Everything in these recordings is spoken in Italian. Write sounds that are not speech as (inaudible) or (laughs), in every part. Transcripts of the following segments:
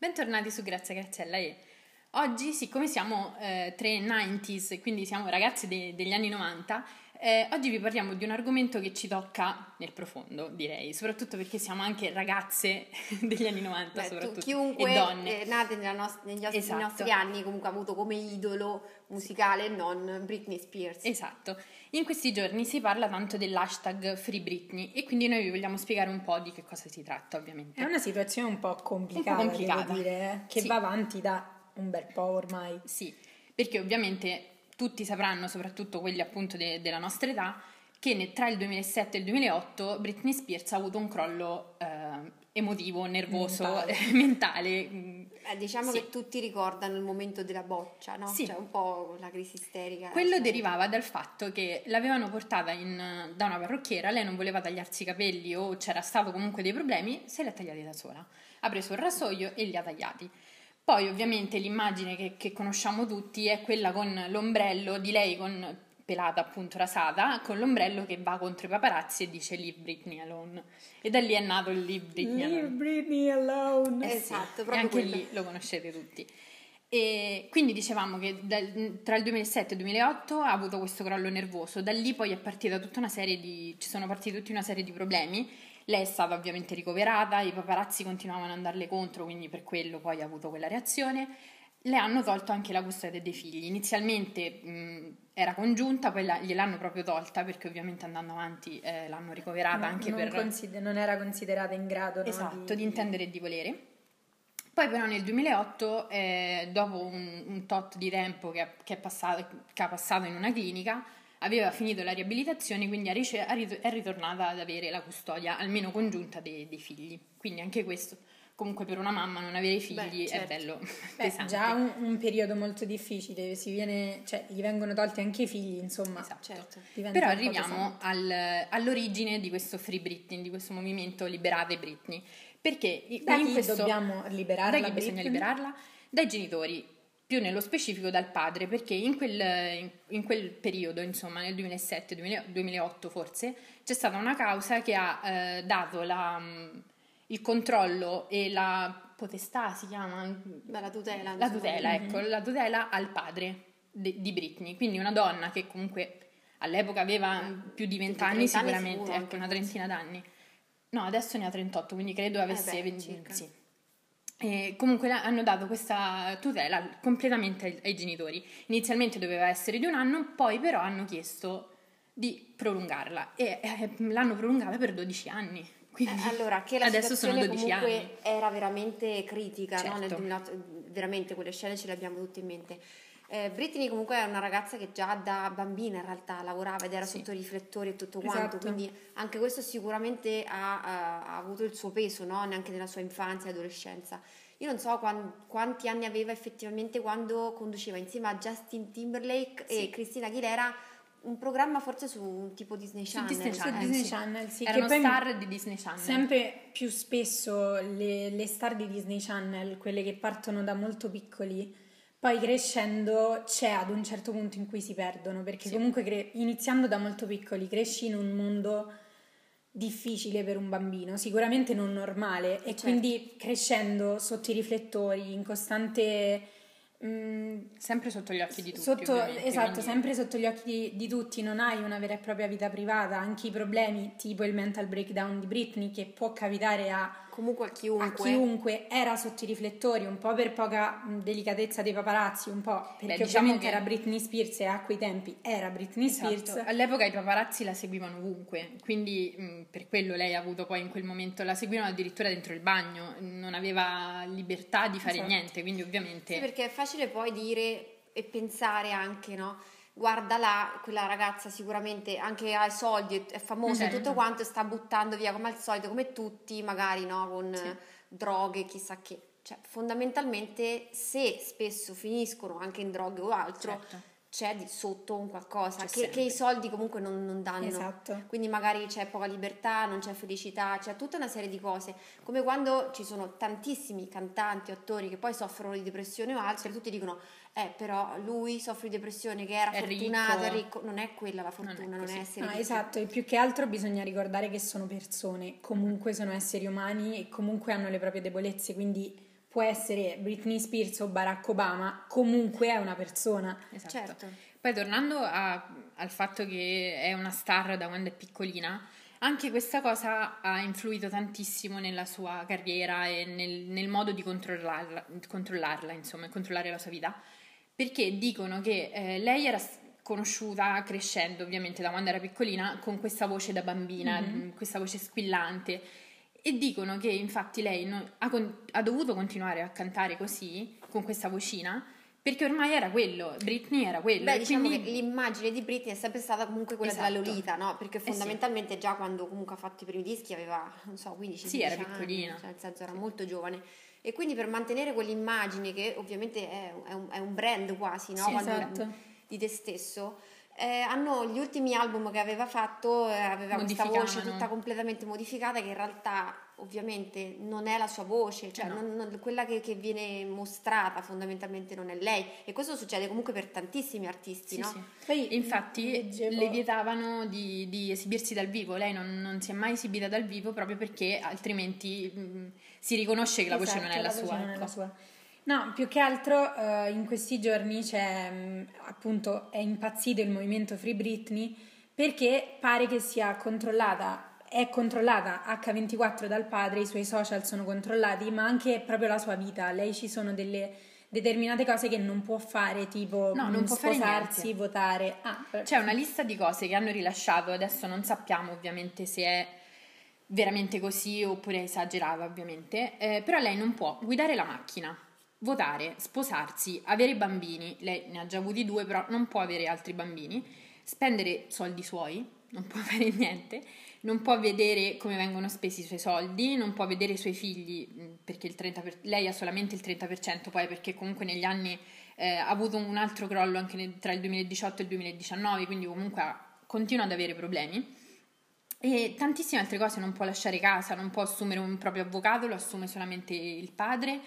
Bentornati su Grazia Graziella e oggi, siccome siamo eh, tre 90s, quindi siamo ragazzi de- degli anni 90, eh, oggi vi parliamo di un argomento che ci tocca nel profondo, direi, soprattutto perché siamo anche ragazze (laughs) degli anni 90, Beh, soprattutto, chiunque e donne. Eh, nate nost- negli nostri, esatto. nostri anni comunque ha avuto come idolo musicale non Britney Spears. Esatto. In questi giorni si parla tanto dell'hashtag Free Britney e quindi noi vi vogliamo spiegare un po' di che cosa si tratta, ovviamente. È una situazione un po' complicata, un po complicata. Dire, eh, che sì. va avanti da un bel po' ormai. Sì, perché ovviamente tutti sapranno, soprattutto quelli appunto de- della nostra età, che ne- tra il 2007 e il 2008 Britney Spears ha avuto un crollo eh, emotivo, nervoso, mentale. (laughs) mentale. Mm, eh, diciamo sì. che tutti ricordano il momento della boccia, no? Sì. Cioè un po' la crisi isterica. Quello cioè. derivava dal fatto che l'avevano portata in, da una parrucchiera, lei non voleva tagliarsi i capelli o c'era stato comunque dei problemi, se li ha tagliati da sola. Ha preso il rasoio e li ha tagliati. Poi ovviamente l'immagine che, che conosciamo tutti è quella con l'ombrello di lei con pelata appunto rasata con l'ombrello che va contro i paparazzi e dice Leave Britney Alone. E da lì è nato il Leave Britney Leave Alone. Britney Alone. Esatto proprio e anche quello. lì lo conoscete tutti e quindi dicevamo che dal, tra il 2007 e il 2008 ha avuto questo crollo nervoso da lì poi è partita tutta una serie di ci sono partiti tutta una serie di problemi lei è stata ovviamente ricoverata, i paparazzi continuavano ad andarle contro, quindi per quello poi ha avuto quella reazione. Le hanno tolto anche la custodia dei figli. Inizialmente mh, era congiunta, poi la, gliel'hanno proprio tolta perché ovviamente andando avanti eh, l'hanno ricoverata no, anche non per... Consider- non era considerata in grado esatto, no, di... di intendere e di volere. Poi però nel 2008, eh, dopo un, un, tot di tempo che, che, passato, che ha passato in una clinica, aveva finito la riabilitazione, quindi è ritornata ad avere la custodia almeno congiunta dei, dei figli. Quindi anche questo comunque per una mamma non avere figli Beh, certo. è bello Beh, (laughs) pesante. già un, un, periodo molto difficile, viene, cioè, gli vengono tolti anche i figli, insomma. Esatto. Certo. Però arriviamo al, all'origine di questo Free Britney, di questo movimento Liberate Britney. Perché da in chi questo, dobbiamo liberarla? Da chi bisogna liberarla? Dai genitori più nello specifico dal padre, perché in quel, in, quel periodo, insomma nel 2007-2008 forse, c'è stata una causa che ha eh, dato la, il controllo e la potestà, si chiama? La tutela. La tutela, ecco, mm-hmm. la tutela al padre de, di Britney, quindi una donna che comunque all'epoca aveva più di 20 anni sicuramente, ecco, una trentina d'anni. No, adesso ne ha 38, quindi credo avesse eh beh, 20, sì. E comunque hanno dato questa tutela completamente ai, ai, genitori. Inizialmente doveva essere di un anno, poi però hanno chiesto di prolungarla e eh, l'hanno prolungata per 12 anni. Quindi eh, allora, che la adesso sono 12 anni. era veramente critica, certo. no? Nel, veramente quelle scene ce le abbiamo tutte in mente. Eh, Britney comunque è una ragazza che già da bambina in realtà lavorava ed era sì. sotto i riflettori e tutto quanto, esatto. quindi anche questo sicuramente ha, ha avuto il suo peso, no? neanche nella sua infanzia e adolescenza. Io non so quanti, quanti anni aveva effettivamente quando conduceva insieme a Justin Timberlake sì. e Cristina Aguilera un programma forse su un tipo Disney Channel. Su Disney Channel, su Disney sì. Channel sì. Erano star di Disney Channel. Sempre più spesso le, le, star di Disney Channel, quelle che partono da molto piccoli, poi crescendo c'è ad un certo punto in cui si perdono, perché sì. comunque cre- iniziando da molto piccoli cresci in un mondo difficile per un bambino, sicuramente non normale, e certo. quindi crescendo sotto i riflettori, in costante Mm, sempre sotto gli occhi di tutti. Sotto, esatto, quindi... sempre sotto gli occhi di, di, tutti, non hai una vera e propria vita privata, anche i problemi tipo il mental breakdown di Britney che può capitare a comunque a chiunque. a chiunque, era sotto i riflettori, un po' per poca delicatezza dei paparazzi, un po' perché Beh, diciamo ovviamente che... era Britney Spears e a quei tempi era Britney esatto. Spears. All'epoca i paparazzi la seguivano ovunque, quindi mh, per quello lei ha avuto poi in quel momento, la seguivano addirittura dentro il bagno, non aveva libertà di fare esatto. niente, quindi ovviamente... Sì, perché è facile poi dire e pensare anche, no? guarda là, quella ragazza sicuramente anche ha i soldi, è famosa certo. e tutto quanto, sta buttando via come al solito, come tutti, magari no, con sì. droghe, chissà che. Cioè, fondamentalmente, se spesso finiscono anche in droghe o altro, certo c'è di sotto un qualcosa che, che, i soldi comunque non, non, danno. Esatto. Quindi magari c'è poca libertà, non c'è felicità, c'è tutta una serie di cose. Come quando ci sono tantissimi cantanti, attori che poi soffrono di depressione o altro, e tutti dicono, eh però lui soffre di depressione, che era è fortunato, ricco. è ricco. Non è quella la fortuna, non è, non è essere no, Esatto, e più che altro bisogna ricordare che sono persone, comunque sono esseri umani e comunque hanno le proprie debolezze, quindi può essere Britney Spears o Barack Obama, comunque è una persona. Esatto. Certo. Poi tornando a, al fatto che è una star da quando è piccolina, anche questa cosa ha influito tantissimo nella sua carriera e nel, nel modo di controllarla, controllarla, insomma, controllare la sua vita, perché dicono che eh, lei era conosciuta crescendo ovviamente da quando era piccolina con questa voce da bambina, mm-hmm. questa voce squillante e dicono che infatti lei non, ha, ha, dovuto continuare a cantare così, con questa vocina, perché ormai era quello, Britney era quello. Beh, diciamo quindi... che l'immagine di Britney è sempre stata comunque quella esatto. della Lolita, no? Perché fondamentalmente eh sì. già quando comunque ha fatto i primi dischi aveva, non so, 15 sì, era piccolina. Anni, cioè nel senso era sì. molto giovane. E quindi per mantenere quell'immagine che ovviamente è, è, un, è un, brand quasi, no? Sì, esatto. Di te stesso eh, hanno gli ultimi album che aveva fatto eh, aveva questa voce tutta completamente modificata che in realtà ovviamente non è la sua voce cioè no. non, non, quella che, che, viene mostrata fondamentalmente non è lei e questo succede comunque per tantissimi artisti sì, no? sì. Poi, infatti leggevo... le vietavano di, di, esibirsi dal vivo lei non, non, si è mai esibita dal vivo proprio perché altrimenti mh, mm, si riconosce che la voce non è la, sua, non è la ecco. sua. No, più che altro uh, in questi giorni c'è um, appunto è impazzito il movimento Free Britney perché pare che sia controllata, è controllata H24 dal padre, i suoi social sono controllati, ma anche proprio la sua vita. Lei ci sono delle determinate cose che non può fare, tipo no, non può sposarsi, votare. Ah, C'è una lista di cose che hanno rilasciato, adesso non sappiamo ovviamente se è veramente così oppure esagerata ovviamente, eh, però lei non può guidare la macchina votare, sposarsi, avere bambini, lei ne ha già avuti due, però non può avere altri bambini, spendere soldi suoi, non può (laughs) fare niente, non può vedere come vengono spesi i suoi soldi, non può vedere i suoi figli, mm, perché 30%, lei ha solamente il 30%, poi perché comunque negli anni eh, ha avuto un altro crollo anche nel, tra il 2018 e il 2019, quindi comunque continua ad avere problemi. E tantissime altre cose, non può lasciare casa, non può assumere un proprio avvocato, lo assume solamente il padre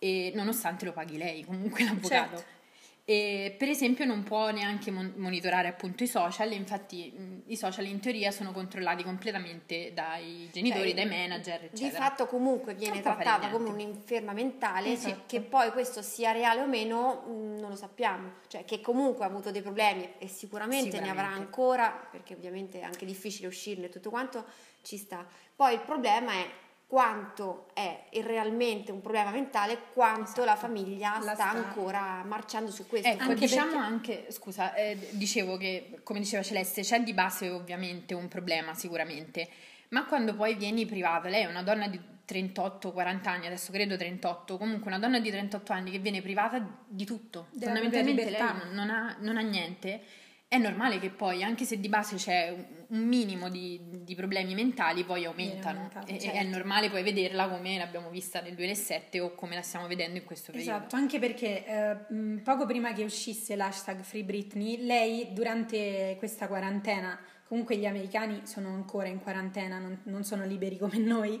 e nonostante lo paghi lei comunque (laughs) l'avvocato. Certo. E per esempio non può neanche mon- monitorare appunto i social, infatti mh, i social in teoria sono controllati completamente dai genitori, cioè, dai manager, eccetera. Di fatto comunque viene trattata come un'inferma mentale, esatto. che poi questo sia reale o meno mh, non lo sappiamo, cioè che comunque ha avuto dei problemi e sicuramente, sicuramente. ne avrà ancora, perché ovviamente è anche difficile uscirne e tutto quanto, ci sta. Poi il problema è quanto è realmente un problema mentale, quanto esatto. la famiglia la sta, sta, ancora marciando su questo. Ecco, anche diciamo perché... anche, scusa, eh, dicevo che come diceva Celeste, c'è di base ovviamente un problema sicuramente, ma quando poi vieni privata, lei è una donna di 38-40 anni, adesso credo 38, comunque una donna di 38 anni che viene privata di tutto, Deve fondamentalmente lei non ha, non ha niente è normale che poi, anche se di base c'è un minimo di, di problemi mentali, poi aumentano. Aumentato, certo. È normale poi vederla come l'abbiamo vista nel 2007 o come la stiamo vedendo in questo periodo. Esatto, anche perché eh, poco prima che uscisse l'hashtag Free Britney, lei durante questa quarantena, comunque gli americani sono ancora in quarantena, non, non sono liberi come noi,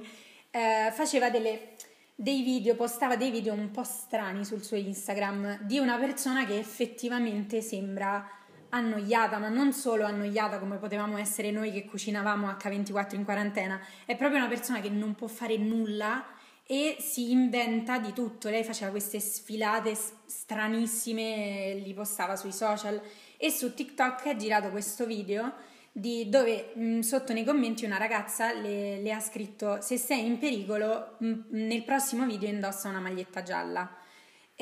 eh, faceva delle dei video, postava dei video un po' strani sul suo Instagram di una persona che effettivamente sembra annoiata, ma non solo annoiata come potevamo essere noi che cucinavamo H24 in quarantena, è proprio una persona che non può fare nulla e si inventa di tutto. Lei faceva queste sfilate stranissime, li postava sui social e su TikTok ha girato questo video di dove mh, sotto nei commenti una ragazza le, le, ha scritto se sei in pericolo mh, nel prossimo video indossa una maglietta gialla.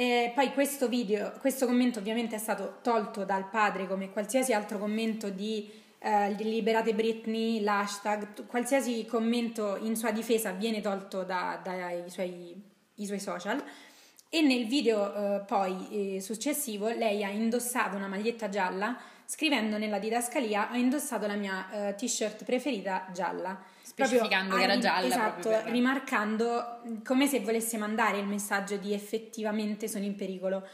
E poi questo video, questo commento ovviamente è stato tolto dal padre come qualsiasi altro commento di eh, liberate Britney, l'hashtag, qualsiasi commento in sua difesa viene tolto da, dai suoi, suoi, social. E nel video eh, poi eh, successivo lei ha indossato una maglietta gialla scrivendo nella didascalia ho indossato la mia eh, t-shirt preferita gialla specificando che era gialla. Esatto, per... rimarcando come se volesse mandare il messaggio di effettivamente sono in pericolo.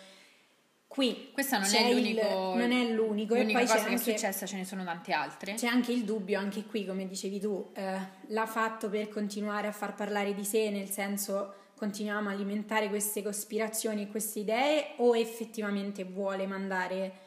Qui questo non è l'unico, il, non è l'unico. E poi cosa che anche, è successa, ce ne sono tante altre. C'è anche il dubbio, anche qui, come dicevi tu, eh, l'ha fatto per continuare a far parlare di sé, nel senso continuiamo a alimentare queste cospirazioni e queste idee o effettivamente vuole mandare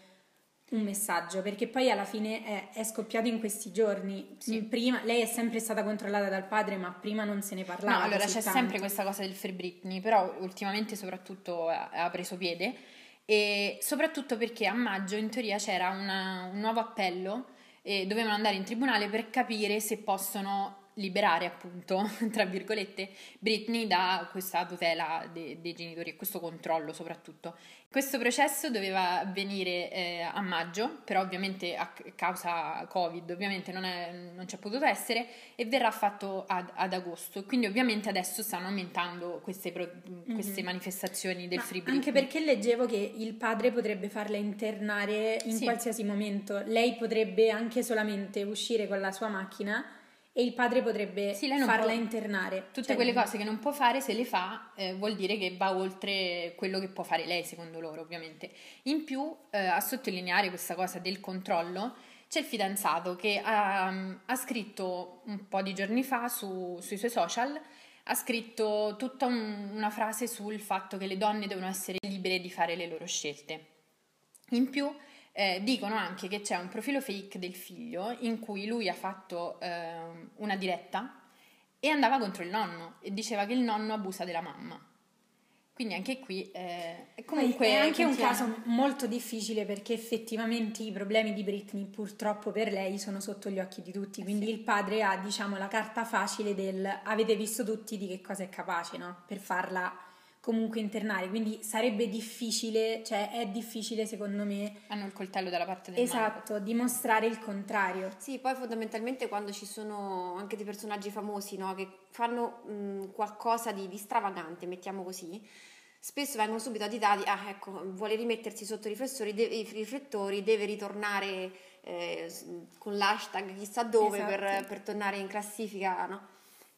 un messaggio perché poi alla fine è, è scoppiato in questi giorni. Sì. Prima, lei è sempre stata controllata dal padre, ma prima non se ne parlava. No, allora c'è tanto. sempre questa cosa del Free Britney, però ultimamente soprattutto ha preso piede e soprattutto perché a maggio in teoria c'era una, un nuovo appello e dovevano andare in tribunale per capire se possono liberare appunto, (laughs) tra virgolette, Britney da questa tutela de- dei genitori e questo controllo soprattutto. Questo processo doveva avvenire eh, a maggio, però ovviamente a causa Covid ovviamente non, è, non c'è potuto essere e verrà fatto ad, ad, agosto. Quindi ovviamente adesso stanno aumentando queste, pro, queste mm-hmm. manifestazioni del Ma Free Britney. Anche perché leggevo che il padre potrebbe farla internare in sì. qualsiasi momento. Lei potrebbe anche solamente uscire con la sua macchina e il padre potrebbe sì, farla può, internare. Tutte cioè, quelle cose che non può fare, se le fa, eh, vuol dire che va oltre quello che può fare lei, secondo loro, ovviamente. In più, eh, a sottolineare questa cosa del controllo, c'è il fidanzato che ha, ha scritto un po' di giorni fa su, sui suoi social, ha scritto tutta un, una frase sul fatto che le donne devono essere libere di fare le loro scelte. In più, eh, dicono anche che c'è un profilo fake del figlio in cui lui ha fatto eh, una diretta e andava contro il nonno e diceva che il nonno abusa della mamma. Quindi anche qui eh, comunque è anche un caso molto difficile perché effettivamente i problemi di Britney purtroppo per lei sono sotto gli occhi di tutti, quindi sì. il padre ha diciamo la carta facile del avete visto tutti di che cosa è capace, no? Per farla comunque internare, quindi sarebbe difficile, cioè è difficile secondo me... Hanno il coltello dalla parte del Esatto, manico. dimostrare il contrario. Sì, poi fondamentalmente quando ci sono anche dei personaggi famosi no, che fanno mh, qualcosa di, di stravagante, mettiamo così, spesso vengono subito additati, ah ecco, vuole rimettersi sotto i riflettori, de- i riflettori deve ritornare eh, con l'hashtag chissà dove esatto. per, per, tornare in classifica, no?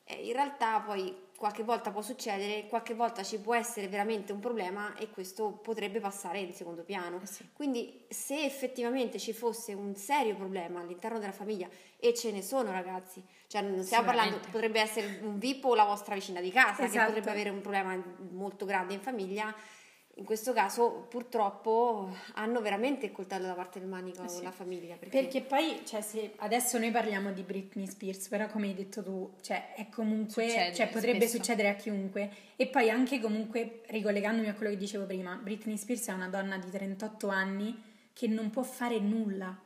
E in realtà poi qualche volta può succedere, qualche volta ci può essere veramente un problema e questo potrebbe passare in secondo piano. Eh sì. Quindi se effettivamente ci fosse un serio problema all'interno della famiglia, e ce ne sono ragazzi, cioè non stiamo parlando, potrebbe essere un VIP o la vostra vicina di casa esatto. che potrebbe avere un problema molto grande in famiglia, in questo caso purtroppo hanno veramente il coltello da parte del manico eh sì. la famiglia. Perché... perché, poi, cioè, se adesso noi parliamo di Britney Spears, però come hai detto tu, cioè, è comunque, Succede, cioè, potrebbe spesso. succedere a chiunque. E poi anche comunque, ricollegandomi a quello che dicevo prima, Britney Spears è una donna di 38 anni che non può fare nulla.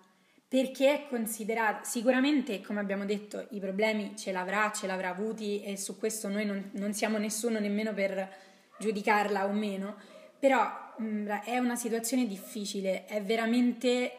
Perché è considerata, sicuramente come abbiamo detto, i problemi ce l'avrà, ce l'avrà avuti e su questo noi non, non siamo nessuno nemmeno per giudicarla o meno, però mh, mm, è una situazione difficile, è veramente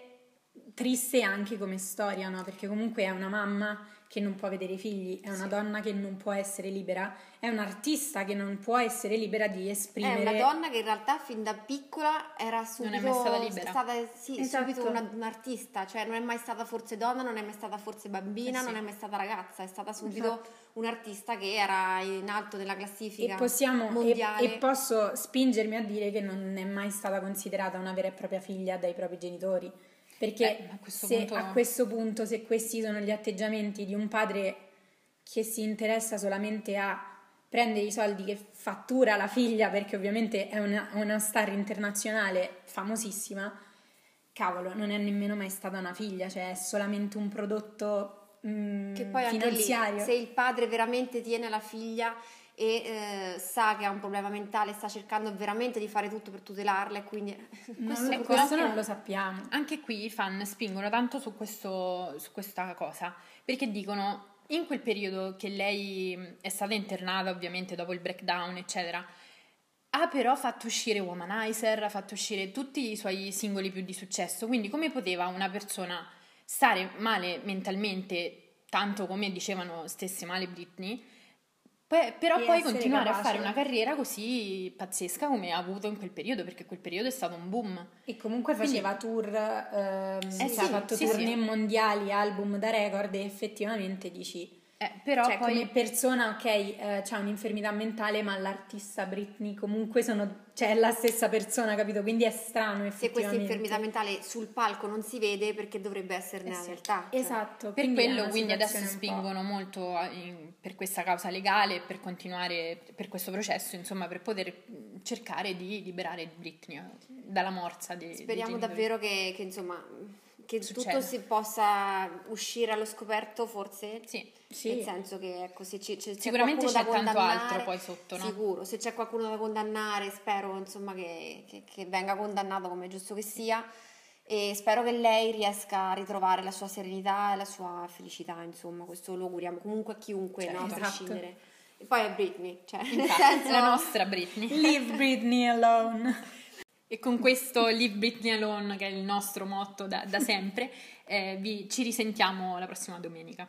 triste anche come storia, no? Perché comunque è una mamma che non può vedere i figli, è una sì. donna che non può essere libera, è un artista che non può essere libera di esprimere. È una donna che in realtà fin da piccola era subito, non è mai stata libera. Stata, sì, esatto. subito una, un'artista, cioè non è mai stata forse donna, non è mai stata forse bambina, eh sì. non è mai stata ragazza, è stata subito esatto. un'artista che era in alto nella classifica e possiamo, mondiale. E, e posso spingermi a dire che non è mai stata considerata una vera e propria figlia dai propri genitori perché eh, a, questo se, punto... a questo punto, se questi sono gli atteggiamenti di un padre che si interessa solamente a prendere i soldi che fattura la figlia, perché ovviamente è una, una star internazionale famosissima, cavolo, non è nemmeno mai stata una figlia, cioè è solamente un prodotto mm, che poi finanziario. Lì, se il padre veramente tiene la figlia e eh, sa che ha un problema mentale, sta cercando veramente di fare tutto per tutelarla e quindi (laughs) questo, non, questo non lo sappiamo. Anche qui i fan spingono tanto su, questo, su questa cosa perché dicono in quel periodo che lei è stata internata ovviamente dopo il breakdown eccetera ha però fatto uscire Womanizer, ha fatto uscire tutti i suoi singoli più di successo, quindi come poteva una persona stare male mentalmente tanto come dicevano stesse male Britney Poi, però poi continuare capace. a fare una carriera così pazzesca come ha avuto in quel periodo, perché quel periodo è stato un boom. E comunque Quindi, faceva tour, ehm, eh sì, ha fatto sì, tournée sì. mondiali, album da record e effettivamente dici Eh, però cioè, poi... come persona, ok, eh, c'ha un'infermità mentale, ma l'artista Britney comunque sono, cioè, è la stessa persona, capito? Quindi è strano Se questa infermità mentale sul palco non si vede, perché dovrebbe essere nella eh sì. realtà. Cioè. Esatto. Per quello, quindi adesso spingono molto in, per questa causa legale, per continuare per questo processo, insomma, per poter cercare di liberare Britney dalla morsa di Speriamo di davvero che, che insomma che Succede. tutto si possa uscire allo scoperto, forse? Sì, sì. Nel senso che ecco, se c'è, c'è Sicuramente c'è tanto altro poi sotto, no? Sicuro, se c'è qualcuno da condannare, spero insomma che, che, che venga condannato come è giusto che sia e spero che lei riesca a ritrovare la sua serenità e la sua felicità, insomma, questo lo auguriamo comunque a chiunque, certo, no? A esatto. prescindere. E poi è Britney, cioè, nel senso... la nostra Britney. (laughs) Leave Britney alone. E con questo Leave Britney Alone, che è il nostro motto da, da sempre, eh, vi, ci risentiamo la prossima domenica.